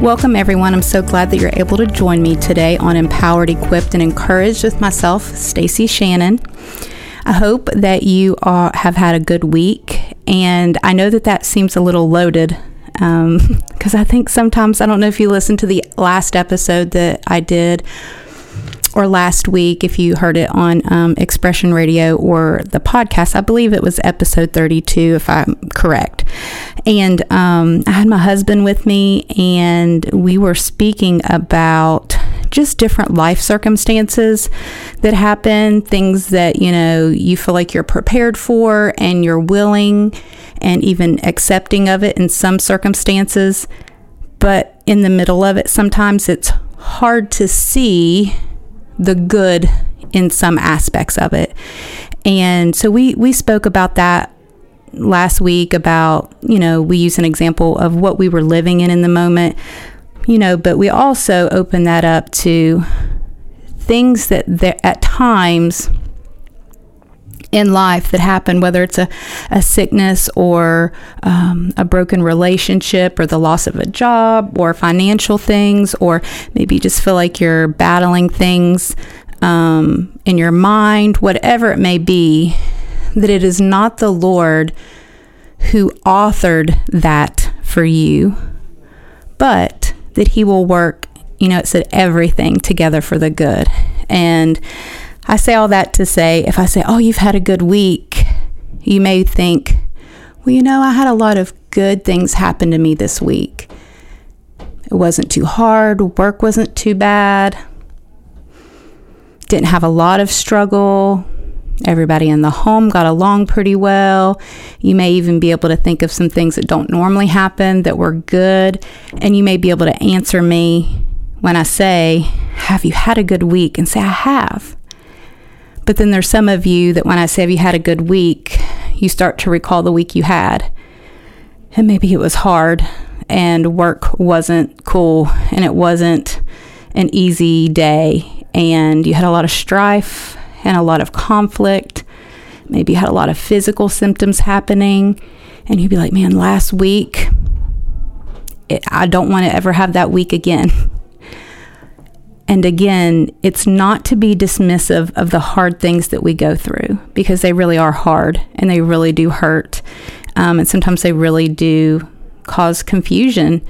Welcome, everyone. I'm so glad that you're able to join me today on Empowered, Equipped, and Encouraged with myself, Stacy Shannon. I hope that you are, have had a good week, and I know that that seems a little loaded because um, I think sometimes I don't know if you listened to the last episode that I did or last week if you heard it on um, Expression Radio or the podcast. I believe it was episode 32, if I'm correct. And um, I had my husband with me, and we were speaking about just different life circumstances that happen, things that, you know, you feel like you're prepared for and you're willing and even accepting of it in some circumstances. But in the middle of it, sometimes it's hard to see the good in some aspects of it. And so we we spoke about that last week about, you know, we use an example of what we were living in in the moment, you know, but we also open that up to things that there, at times in life that happen, whether it's a, a sickness or um, a broken relationship or the loss of a job or financial things, or maybe you just feel like you're battling things um, in your mind, whatever it may be, that it is not the Lord who authored that for you, but that He will work, you know, it said everything together for the good. And I say all that to say, if I say, oh, you've had a good week, you may think, well, you know, I had a lot of good things happen to me this week. It wasn't too hard, work wasn't too bad, didn't have a lot of struggle. Everybody in the home got along pretty well. You may even be able to think of some things that don't normally happen that were good. And you may be able to answer me when I say, Have you had a good week? And say, I have. But then there's some of you that when I say, Have you had a good week? you start to recall the week you had. And maybe it was hard and work wasn't cool and it wasn't an easy day and you had a lot of strife and a lot of conflict. Maybe you had a lot of physical symptoms happening and you'd be like, man, last week, it, I don't want to ever have that week again. And again, it's not to be dismissive of the hard things that we go through because they really are hard and they really do hurt. Um, and sometimes they really do cause confusion.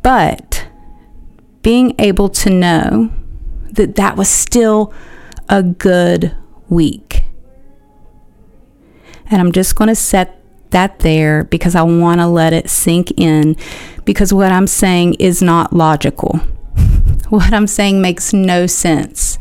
But being able to know that that was still a good week. And I'm just going to set that there because I want to let it sink in because what I'm saying is not logical. What I'm saying makes no sense.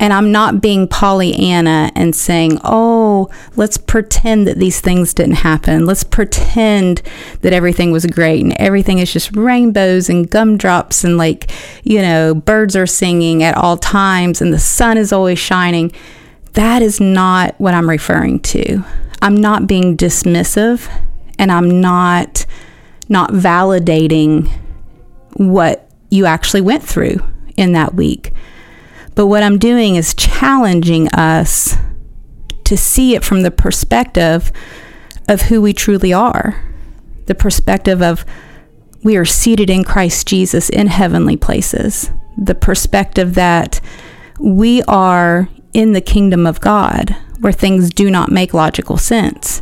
And I'm not being Pollyanna and saying, oh, let's pretend that these things didn't happen. Let's pretend that everything was great and everything is just rainbows and gumdrops and, like, you know, birds are singing at all times and the sun is always shining. That is not what I'm referring to. I'm not being dismissive and I'm not not validating what you actually went through in that week. But what I'm doing is challenging us to see it from the perspective of who we truly are, the perspective of we are seated in Christ Jesus in heavenly places, the perspective that we are in the kingdom of God where things do not make logical sense.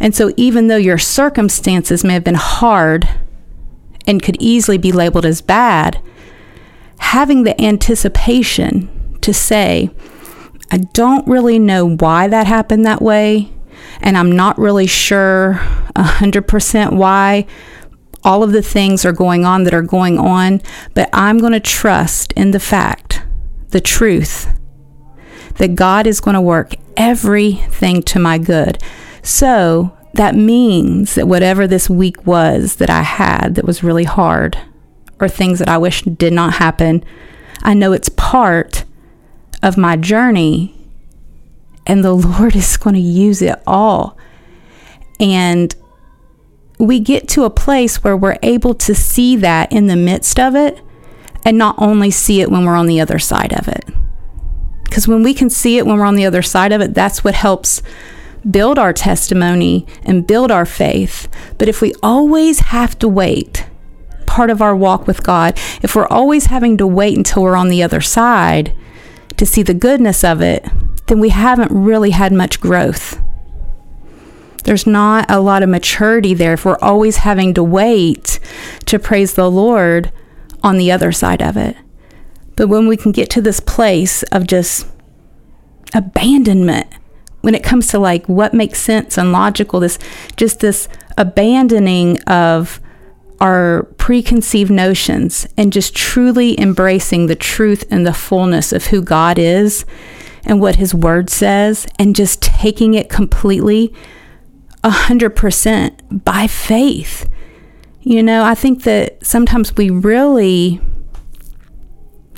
And so, even though your circumstances may have been hard and could easily be labeled as bad, having the anticipation to say, I don't really know why that happened that way, and I'm not really sure 100% why all of the things are going on that are going on, but I'm going to trust in the fact, the truth, that God is going to work everything to my good. So that means that whatever this week was that I had that was really hard, or things that I wish did not happen, I know it's part of my journey, and the Lord is going to use it all. And we get to a place where we're able to see that in the midst of it and not only see it when we're on the other side of it. Because when we can see it when we're on the other side of it, that's what helps build our testimony and build our faith. But if we always have to wait, part of our walk with God. If we're always having to wait until we're on the other side to see the goodness of it, then we haven't really had much growth. There's not a lot of maturity there if we're always having to wait to praise the Lord on the other side of it. But when we can get to this place of just abandonment, when it comes to like what makes sense and logical, this just this abandoning of our preconceived notions and just truly embracing the truth and the fullness of who God is and what His Word says, and just taking it completely, a hundred percent by faith. You know, I think that sometimes we really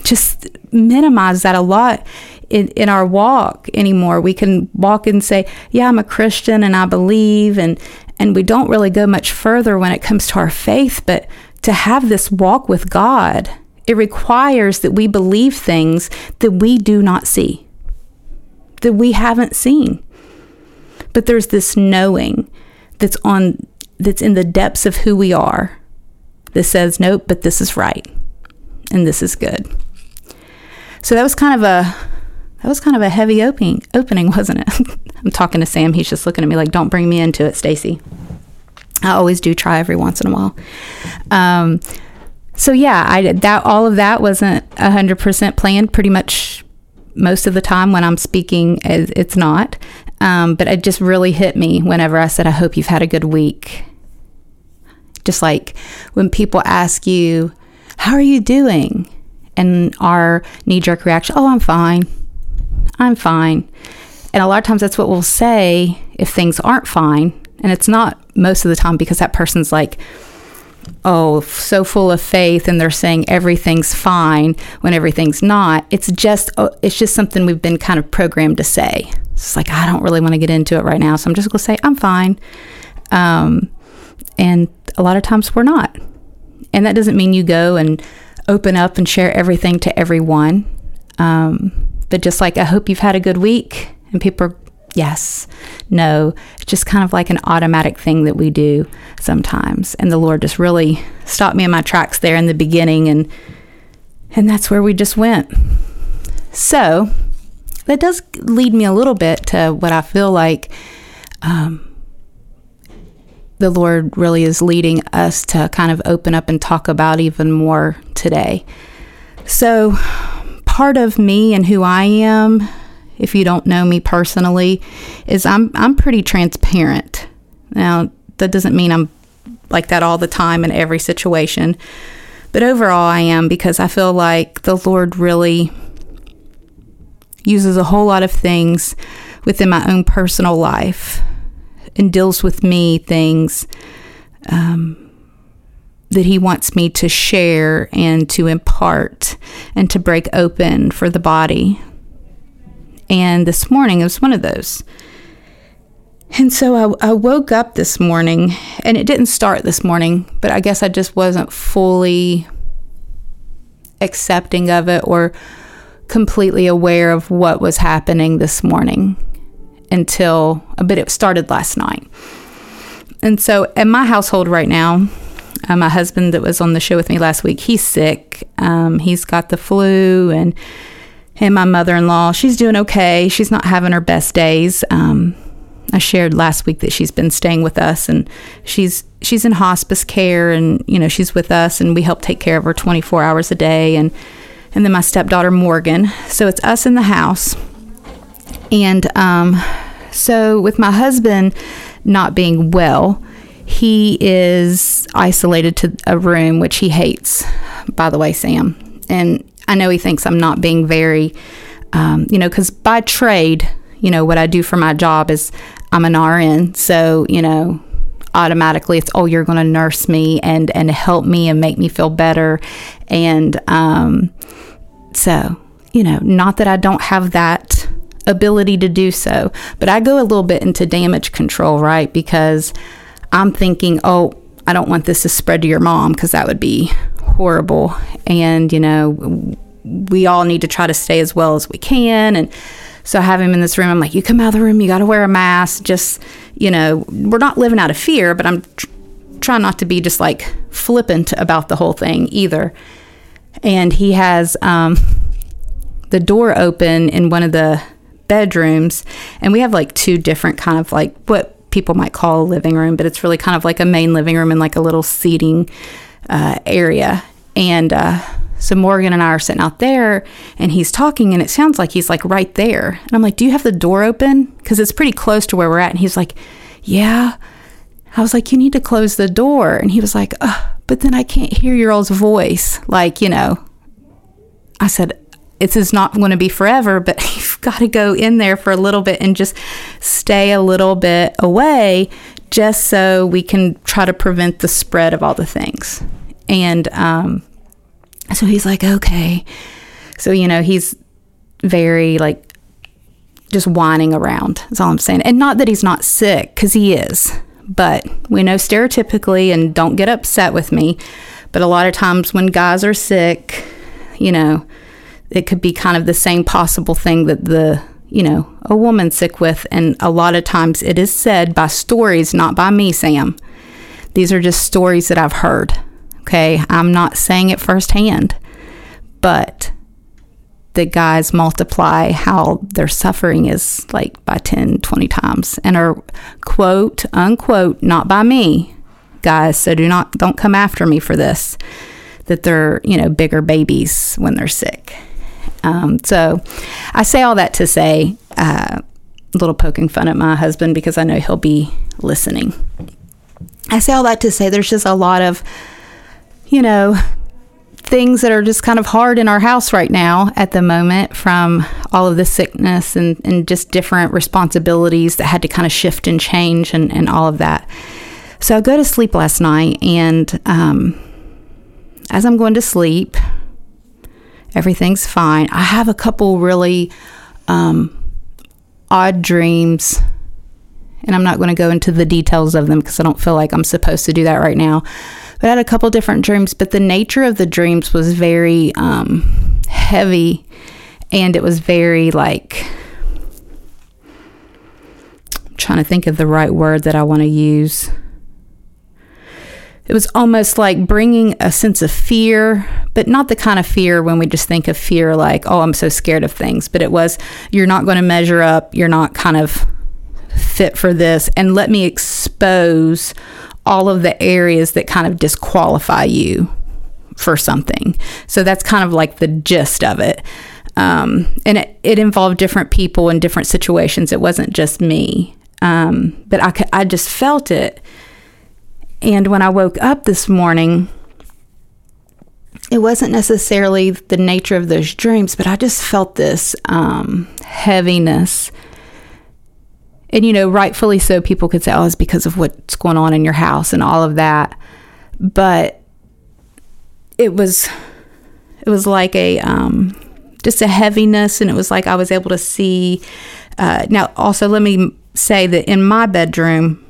just minimize that a lot in, in our walk anymore. We can walk and say, Yeah, I'm a Christian and I believe, and, and we don't really go much further when it comes to our faith. But to have this walk with God, it requires that we believe things that we do not see, that we haven't seen. But there's this knowing that's on that's in the depths of who we are that says, nope, but this is right and this is good. So that was kind of a that was kind of a heavy opening, opening, wasn't it? I'm talking to Sam. He's just looking at me like, "Don't bring me into it, Stacy." I always do try every once in a while. Um, so yeah, I that all of that wasn't hundred percent planned. Pretty much most of the time when I'm speaking, it's not. Um, but it just really hit me whenever I said, "I hope you've had a good week." Just like when people ask you, "How are you doing?" and our knee jerk reaction, "Oh, I'm fine." I'm fine. And a lot of times that's what we'll say if things aren't fine. And it's not most of the time because that person's like, oh, so full of faith and they're saying everything's fine when everything's not. It's just oh, it's just something we've been kind of programmed to say. It's like I don't really want to get into it right now, so I'm just going to say I'm fine. Um, and a lot of times we're not. And that doesn't mean you go and open up and share everything to everyone. Um, but just like, I hope you've had a good week. And people are, yes, no. Just kind of like an automatic thing that we do sometimes. And the Lord just really stopped me in my tracks there in the beginning. And, and that's where we just went. So that does lead me a little bit to what I feel like um, the Lord really is leading us to kind of open up and talk about even more today. So, part of me and who I am, if you don't know me personally, is I'm I'm pretty transparent. Now, that doesn't mean I'm like that all the time in every situation, but overall I am because I feel like the Lord really uses a whole lot of things within my own personal life and deals with me things um, that He wants me to share and to impart and to break open for the body. And this morning it was one of those. And so I, I, woke up this morning, and it didn't start this morning, but I guess I just wasn't fully accepting of it or completely aware of what was happening this morning until, but it started last night. And so in my household right now, uh, my husband that was on the show with me last week, he's sick. Um, he's got the flu, and and my mother in law, she's doing okay. She's not having her best days. Um, I shared last week that she's been staying with us, and she's she's in hospice care, and you know she's with us, and we help take care of her 24 hours a day, and and then my stepdaughter Morgan. So it's us in the house, and um, so with my husband not being well he is isolated to a room, which he hates, by the way, Sam. And I know he thinks I'm not being very, um, you know, because by trade, you know, what I do for my job is I'm an RN. So, you know, automatically it's, oh, you're going to nurse me and, and help me and make me feel better. And um, so, you know, not that I don't have that ability to do so, but I go a little bit into damage control, right? Because I'm thinking, oh, I don't want this to spread to your mom because that would be horrible. And, you know, we all need to try to stay as well as we can. And so I have him in this room. I'm like, you come out of the room, you got to wear a mask. Just, you know, we're not living out of fear, but I'm tr- try not to be just like flippant about the whole thing either. And he has um, the door open in one of the bedrooms, and we have like two different kind of like what people might call a living room, but it's really kind of like a main living room and like a little seating uh, area. And uh, so Morgan and I are sitting out there and he's talking and it sounds like he's like right there. And I'm like, Do you have the door open? Because it's pretty close to where we're at. And he's like, Yeah. I was like, You need to close the door. And he was like, But then I can't hear your old voice. Like, you know, I said, This is not going to be forever, but got to go in there for a little bit and just stay a little bit away just so we can try to prevent the spread of all the things. And um, so he's like, okay. So, you know, he's very like just whining around. That's all I'm saying. And not that he's not sick, because he is. But we know stereotypically, and don't get upset with me, but a lot of times when guys are sick, you know, it could be kind of the same possible thing that the, you know, a woman's sick with. And a lot of times it is said by stories, not by me, Sam. These are just stories that I've heard. Okay. I'm not saying it firsthand, but the guys multiply how their suffering is like by 10, 20 times and are quote unquote, not by me, guys. So do not, don't come after me for this, that they're, you know, bigger babies when they're sick. Um, so I say all that to say, uh, a little poking fun at my husband because I know he'll be listening. I say all that to say there's just a lot of you know, things that are just kind of hard in our house right now at the moment from all of the sickness and, and just different responsibilities that had to kind of shift and change and, and all of that. So I go to sleep last night, and um, as I'm going to sleep, everything's fine. I have a couple really um, odd dreams, and I'm not going to go into the details of them because I don't feel like I'm supposed to do that right now. But I had a couple different dreams, but the nature of the dreams was very um, heavy and it was very like I'm trying to think of the right word that I want to use. It was almost like bringing a sense of fear, but not the kind of fear when we just think of fear like, oh, I'm so scared of things. But it was, you're not going to measure up. You're not kind of fit for this. And let me expose all of the areas that kind of disqualify you for something. So that's kind of like the gist of it. Um, and it, it, involved different people in different situations. It wasn't just me. Um, but I, I just felt it. And when I woke up this morning, it wasn't necessarily the nature of those dreams, but I just felt this um, heaviness and you know, rightfully so, people could say, "Oh, it's because of what's going on in your house and all of that," but it was, it was like a um, just a heaviness, and it was like I was able to see. Uh, now, also, let me say that in my bedroom,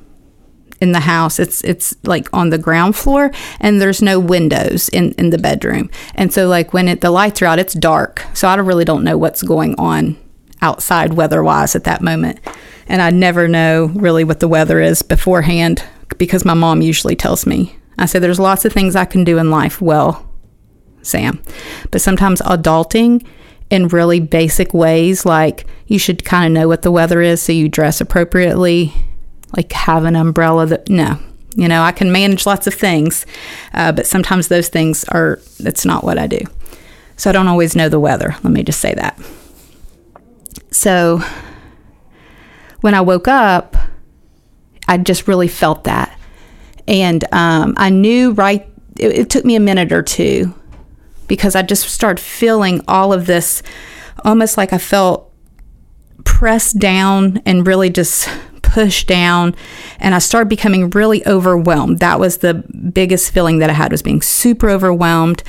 in the house. It's it's like on the ground floor and there's no windows in, in the bedroom. And so like when it, the lights are out, it's dark. So I really don't know what's going on outside weather wise at that moment and I never know really what the weather is beforehand because my mom usually tells me. I say there's lots of things I can do in life well, Sam, but sometimes adulting in really basic ways, like you should kind of know what the weather is so you dress appropriately, like have an umbrella that, no, you know, I can manage lots of things, uh, but sometimes those things are, that's not what I do. So I don't always know the weather. Let me just say that. So when I woke up, I just really felt that. And um, I knew right, it, it took me a minute or two because I just started feeling all of this almost like I felt pressed down and really just pushed down and I started becoming really overwhelmed. That was the biggest feeling that I had was being super overwhelmed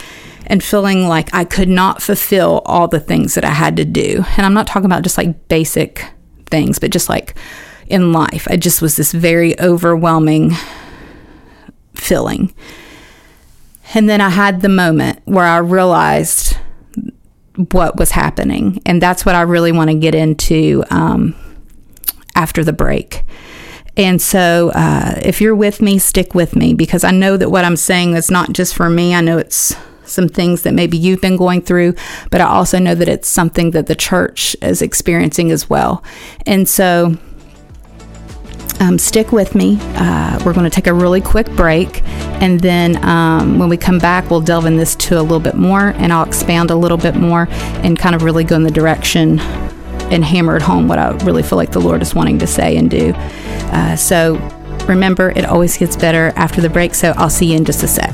and feeling like I could not fulfill all the things that I had to do. And I'm not talking about just like basic things, but just like in life, I just was this very overwhelming feeling. And then I had the moment where I realized what was happening. And that's what I really want to get into um, after the break. And so, uh, if you're with me, stick with me because I know that what I'm saying is not just for me. I know it's some things that maybe you've been going through, but I also know that it's something that the church is experiencing as well. And so, um, stick with me. Uh, we're going to take a really quick break. And then um, when we come back, we'll delve in this to a little bit more and I'll expand a little bit more and kind of really go in the direction and hammer it home what I really feel like the Lord is wanting to say and do. Uh, so remember, it always gets better after the break. So I'll see you in just a sec.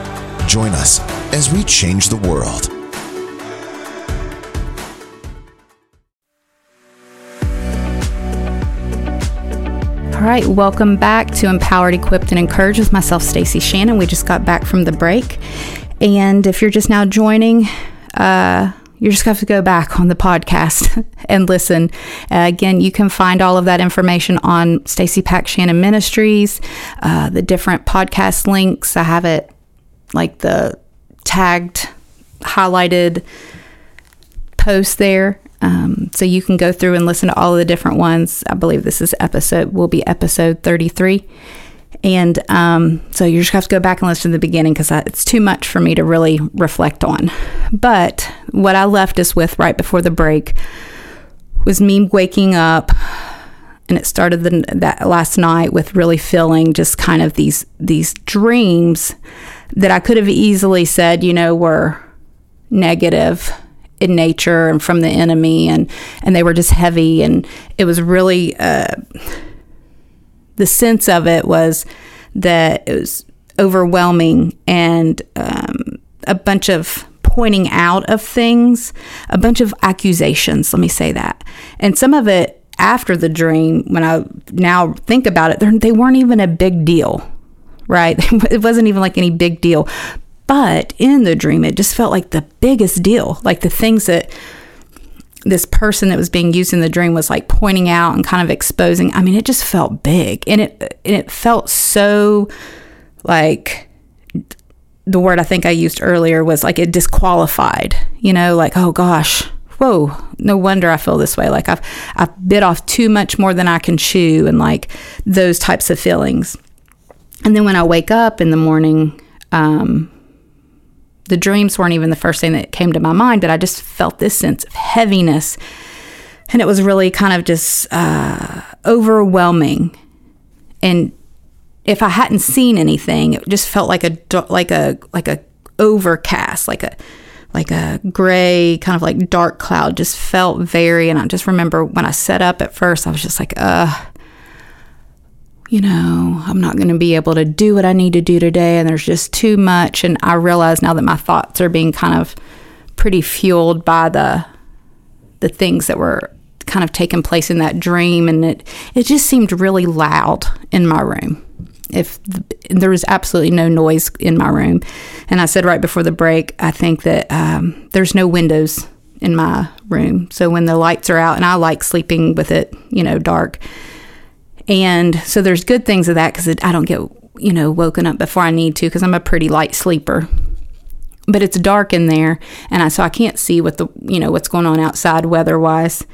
Join us as we change the world. All right, welcome back to Empowered, Equipped, and Encouraged with myself, Stacy Shannon. We just got back from the break. And if you're just now joining, uh, you're just going to have to go back on the podcast and listen. Uh, again, you can find all of that information on Stacy Pack Shannon Ministries, uh, the different podcast links. I have it like the tagged, highlighted post there. Um, so you can go through and listen to all the different ones. I believe this is episode will be episode 33. And um, so you just have to go back and listen to the beginning because it's too much for me to really reflect on. But what I left us with right before the break was me waking up, and it started the, that last night with really feeling just kind of these these dreams that I could have easily said, you know, were negative in nature and from the enemy and and they were just heavy. And it was really uh, the sense of it was that it was overwhelming and um, a bunch of pointing out of things a bunch of accusations let me say that. And some of it after the dream when i now think about it they weren't even a big deal right it wasn't even like any big deal but in the dream, it just felt like the biggest deal. Like the things that this person that was being used in the dream was like pointing out and kind of exposing. I mean, it just felt big. And it and it felt so like the word I think I used earlier was like it disqualified, you know, like, oh gosh, whoa, no wonder I feel this way. Like I've I've bit off too much more than I can chew and like those types of feelings. And then when I wake up in the morning, um, the dreams weren't even the first thing that came to my mind, but I just felt this sense of heaviness. And it was really kind of just uh, overwhelming. And if I hadn't seen anything, it just felt like a like a like a overcast, like a like a gray kind of like dark cloud. Just felt very. And I just remember when I set up at first, I was just like, uh, you know, I'm not going to be able to do what I need to do today, and there's just too much. And I realize now that my thoughts are being kind of pretty fueled by the the things that were kind of taking place in that dream, and it it just seemed really loud in my room. If the, there was absolutely no noise in my room, and I said right before the break, I think that um, there's no windows in my room, so when the lights are out, and I like sleeping with it, you know, dark and so there's good things of that because I don't get, you know, woken up before I need to because I'm a pretty light sleeper. But it's dark in there, and I so I can't see what the you know what's going on outside weather wise.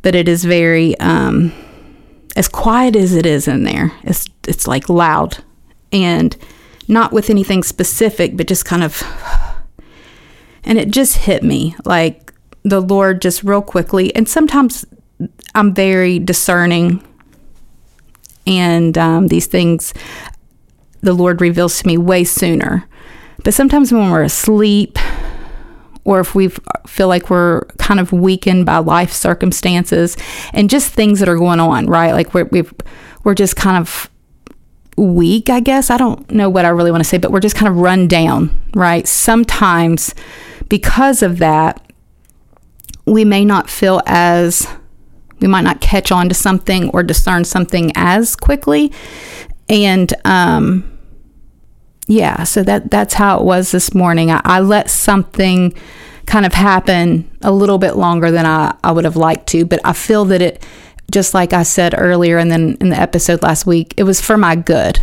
But it is very um, as quiet as it is in there. It's it's like loud, and not with anything specific, but just kind of. And it just hit me like the Lord just real quickly. And sometimes I'm very discerning and um, these things the Lord reveals to me way sooner. But sometimes when we're asleep, or if we feel like we're kind of weakened by life circumstances and just things that are going on, right? Like we're we we're just kind of weak, I guess. I don't know what I really want to say, but we're just kind of run down, right? Sometimes because of that, we may not feel as we might not catch on to something or discern something as quickly. And um yeah, so that that's how it was this morning. I, I let something kind of happen a little bit longer than I, I would have liked to, but I feel that it just like I said earlier and then in the episode last week, it was for my good.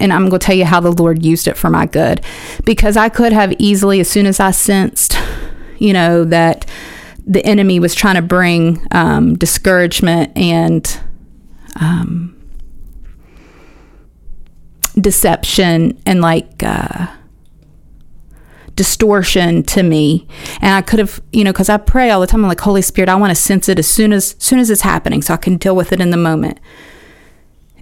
And I'm going to tell you how the Lord used it for my good. Because I could have easily, as soon as I sensed, you know, that the enemy was trying to bring um, discouragement and um, deception and like, uh, distortion to me. And i could have you know because i pray all the time. I'm like holy spirit i want to sense it as soon as, as soon as it's happening so i can deal with it in the moment.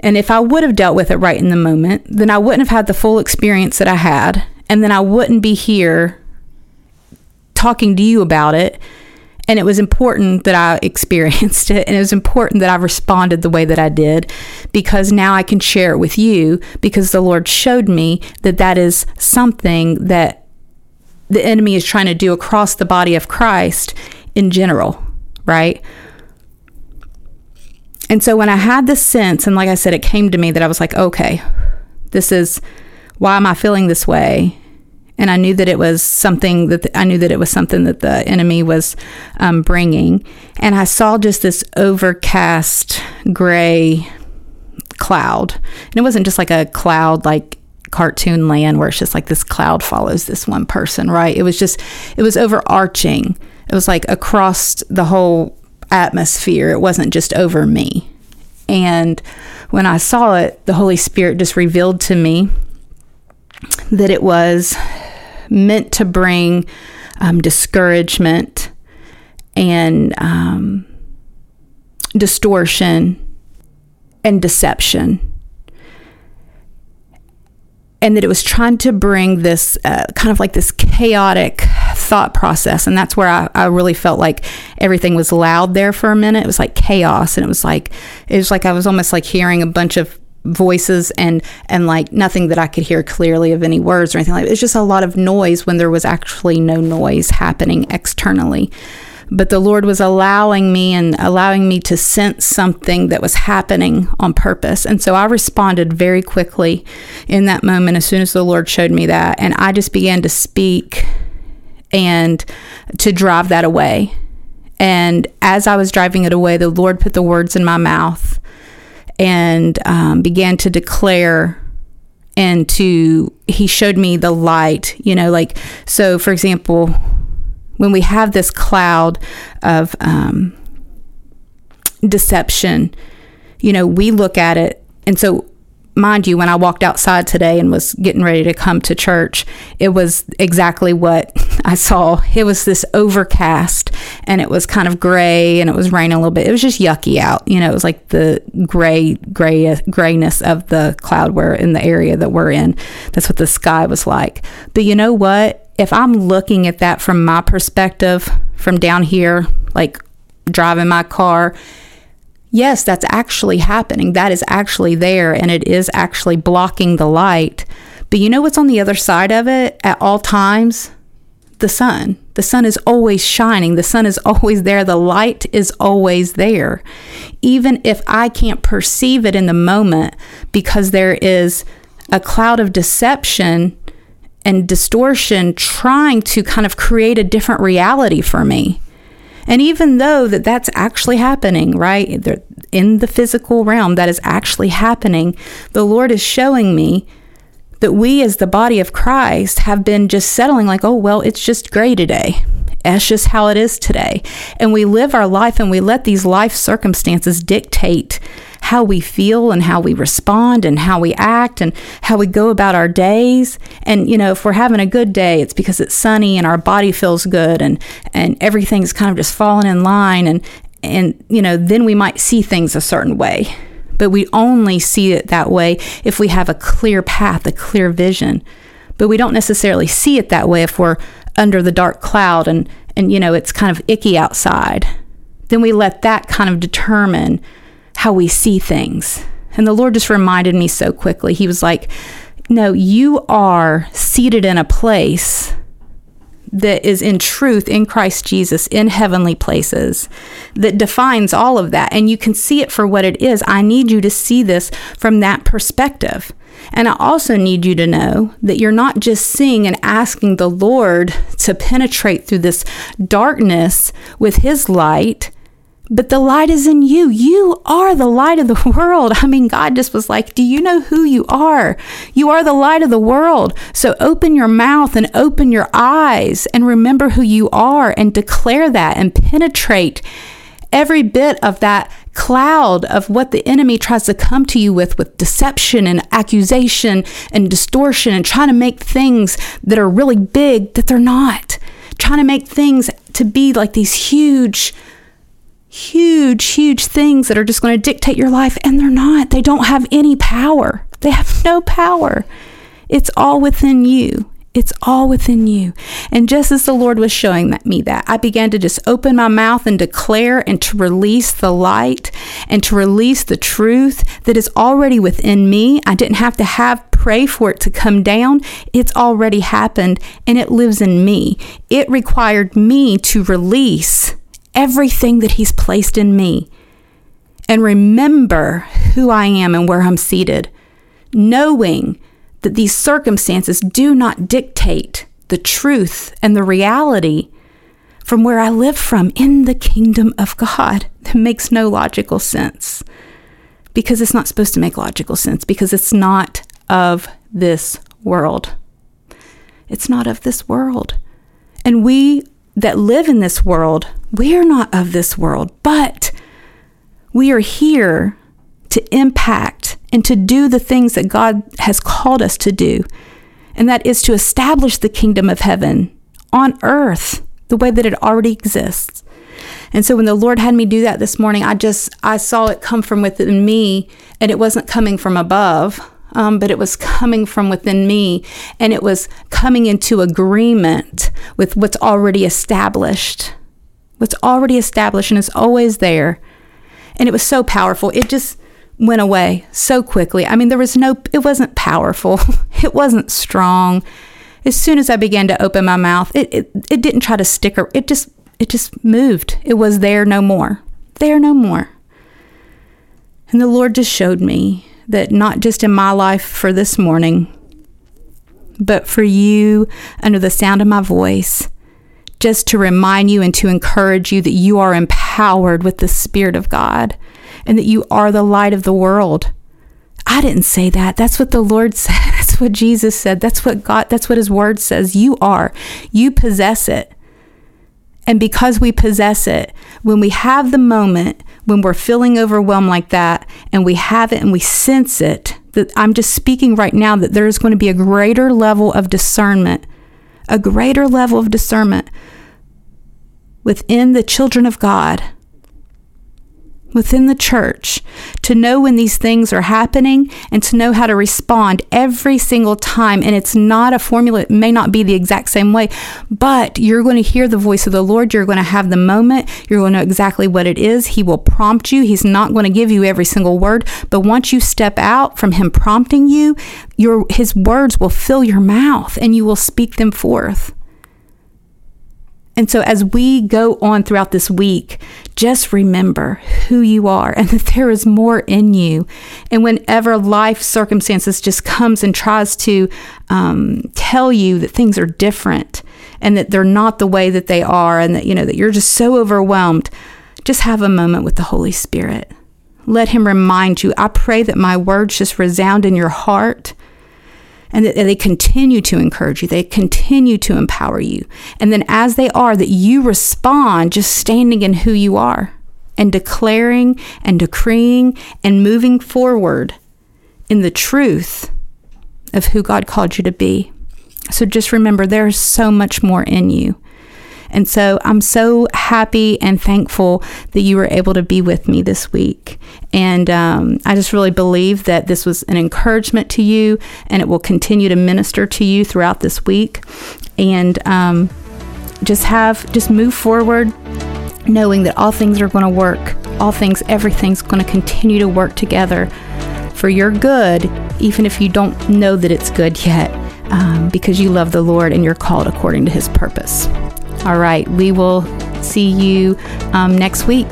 And if i would have dealt with it right in the moment then i wouldn't have had the full experience that i had. And then i wouldn't be here talking to you about it and it was important that I experienced it and it was important that I responded the way that I did because now I can share it with you because the Lord showed me that that is something that the enemy is trying to do across the body of Christ in general, right? And so when I had this sense, and like I said, it came to me that I was like, okay, this is why am I feeling this way? And I knew that it was something that the, I knew that it was something that the enemy was um, bringing. And I saw just this overcast gray cloud. And it wasn't just like a cloud like cartoon land where it's just like this cloud follows this one person, right? It was just, it was overarching. It was like across the whole atmosphere. It wasn't just over me. And when I saw it, the Holy Spirit just revealed to me that it was meant to bring um, discouragement and um, distortion and deception. And that it was trying to bring this uh, kind of like this chaotic thought process. And that's where I, I really felt like everything was loud there for a minute. It was like chaos. And it was like it was like i was almost like hearing a bunch of voices and and like nothing that i could hear clearly of any words or anything like that. it's just a lot of noise when there was actually no noise happening externally but the Lord was allowing me and allowing me to sense something that was happening on purpose. And so I responded very quickly in that moment as soon as the Lord showed me that. And I just began to speak and to drive that away. And as I was driving it away, the Lord put the words in my mouth and um, began to declare and to, He showed me the light, you know, like, so for example, when we have this cloud of um, deception, you know, we look at it. And so, mind you, when I walked outside today and was getting ready to come to church, it was exactly what I saw. It was this overcast and it was kind of gray and it was raining a little bit. It was just yucky out. You know, it was like the gray, gray, grayness of the cloud where in the area that we're in. That's what the sky was like. But you know what? if I'm looking at that from my perspective, from down here, like driving my car, yes, that's actually happening. That is actually there and it is actually blocking the light. But you know what's on the other side of it at all times? The sun. The sun is always shining. The sun is always there. The light is always there. Even if I can't perceive it in the moment because there is a cloud of deception and distortion trying to kind of create a different reality for me. And even though that that's actually happening, right? In the physical realm that is actually happening, the Lord is showing me that we as the body of Christ have been just settling like, "Oh, well, it's just gray today." That's just how it is today. And we live our life and we let these life circumstances dictate how we feel and how we respond and how we act and how we go about our days. And, you know, if we're having a good day, it's because it's sunny and our body feels good and, and everything's kind of just falling in line. And, and, you know, then we might see things a certain way. But we only see it that way if we have a clear path, a clear vision. But we don't necessarily see it that way if we're under the dark cloud and, and you know, it's kind of icky outside. Then we let that kind of determine how we see things. And the Lord just reminded me so quickly. He was like, No, you are seated in a place that is in truth in Christ Jesus in heavenly places that defines all of that. And you can see it for what it is. I need you to see this from that perspective. And I also need you to know that you're not just seeing and asking the Lord to penetrate through this darkness with His light but the light is in you. You are the light of the world. I mean, God just was like, Do you know who you are? You are the light of the world. So open your mouth and open your eyes and remember who you are and declare that and penetrate every bit of that cloud of what the enemy tries to come to you with, with deception and accusation and distortion and trying to make things that are really big that they're not. Trying to make things to be like these huge huge, huge things that are just going to dictate your life, and they're not. They don't have any power. They have no power. It's all within you. It's all within you. And just as the Lord was showing that, me that, I began to just open my mouth and declare and to release the light and to release the truth that is already within me. I didn't have to have pray for it to come down. It's already happened and it lives in me. It required me to release everything that He's placed in me and remember who I am and where I'm seated, knowing that these circumstances do not dictate the truth and the reality from where I live from in the kingdom of God. That makes no logical sense because it's not supposed to make logical sense because it's not of this world. It's not of this world. And we that live in this world, we are not of this world, but we are here to impact and to do the things that God has called us to do. And that is to establish the kingdom of heaven on earth the way that it already exists. And so when the Lord had me do that this morning, I just I saw it come from within me and it wasn't coming from above um, but it was coming from within me and it was coming into agreement with what's already established. What's already established and is always there. And it was so powerful. It just went away so quickly. I mean, there was no, it wasn't powerful, it wasn't strong. As soon as I began to open my mouth, it, it, it didn't try to stick, or, it just, it just moved. It was there no more. There no more. And the Lord just showed me that not just in my life for this morning, but for you under the sound of my voice, just to remind you and to encourage you that you are empowered with the Spirit of God and that you are the light of the world. I didn't say that. That's what the Lord said. That's what Jesus said. That's what God, that's what His Word says. You are. You possess it. And because we possess it, when we have the moment when we're feeling overwhelmed like that and we have it and we sense it, that I'm just speaking right now that there is going to be a greater level of discernment, a greater level of discernment within the children of God within the church to know when these things are happening and to know how to respond every single time. And it's not a formula, it may not be the exact same way, but you're going to hear the voice of the Lord. You're going to have the moment. You're going to know exactly what it is. He will prompt you. He's not going to give you every single word, but once you step out from Him prompting you, your, His words will fill your mouth and you will speak them forth. And so, as we go on throughout this week, just remember who you are and that there is more in you. And whenever life circumstances just comes and tries to um, tell you that things are different and that they're not the way that they are, and that you know that you're just so overwhelmed, just have a moment with the Holy Spirit. Let Him remind you. I pray that my words just resound in your heart and that they continue to encourage you, they continue to empower you. And then, as they are, that you respond just standing in who you are and declaring and decreeing and moving forward in the truth of who God called you to be. So just remember, there's so much more in you. And so I'm so happy and thankful that you were able to be with me this week. And um, I just really believe that this was an encouragement to you and it will continue to minister to you throughout this week. And um, just have, just move forward knowing that all things are going to work, all things, everything's going to continue to work together for your good, even if you don't know that it's good yet, um, because you love the Lord and you're called according to his purpose. All right, we will see you um, next week.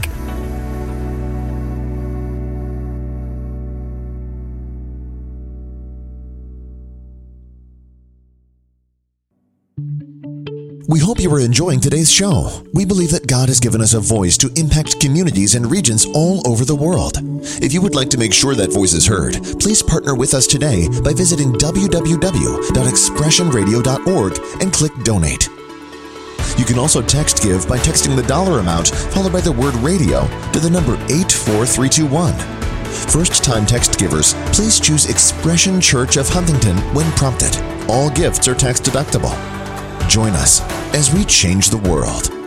We hope you are enjoying today's show. We believe that God has given us a voice to impact communities and regions all over the world. If you would like to make sure that voice is heard, please partner with us today by visiting www.expressionradio.org and click donate. You can also text give by texting the dollar amount followed by the word radio to the number 84321. First time text givers, please choose Expression Church of Huntington when prompted. All gifts are tax deductible. Join us as we change the world.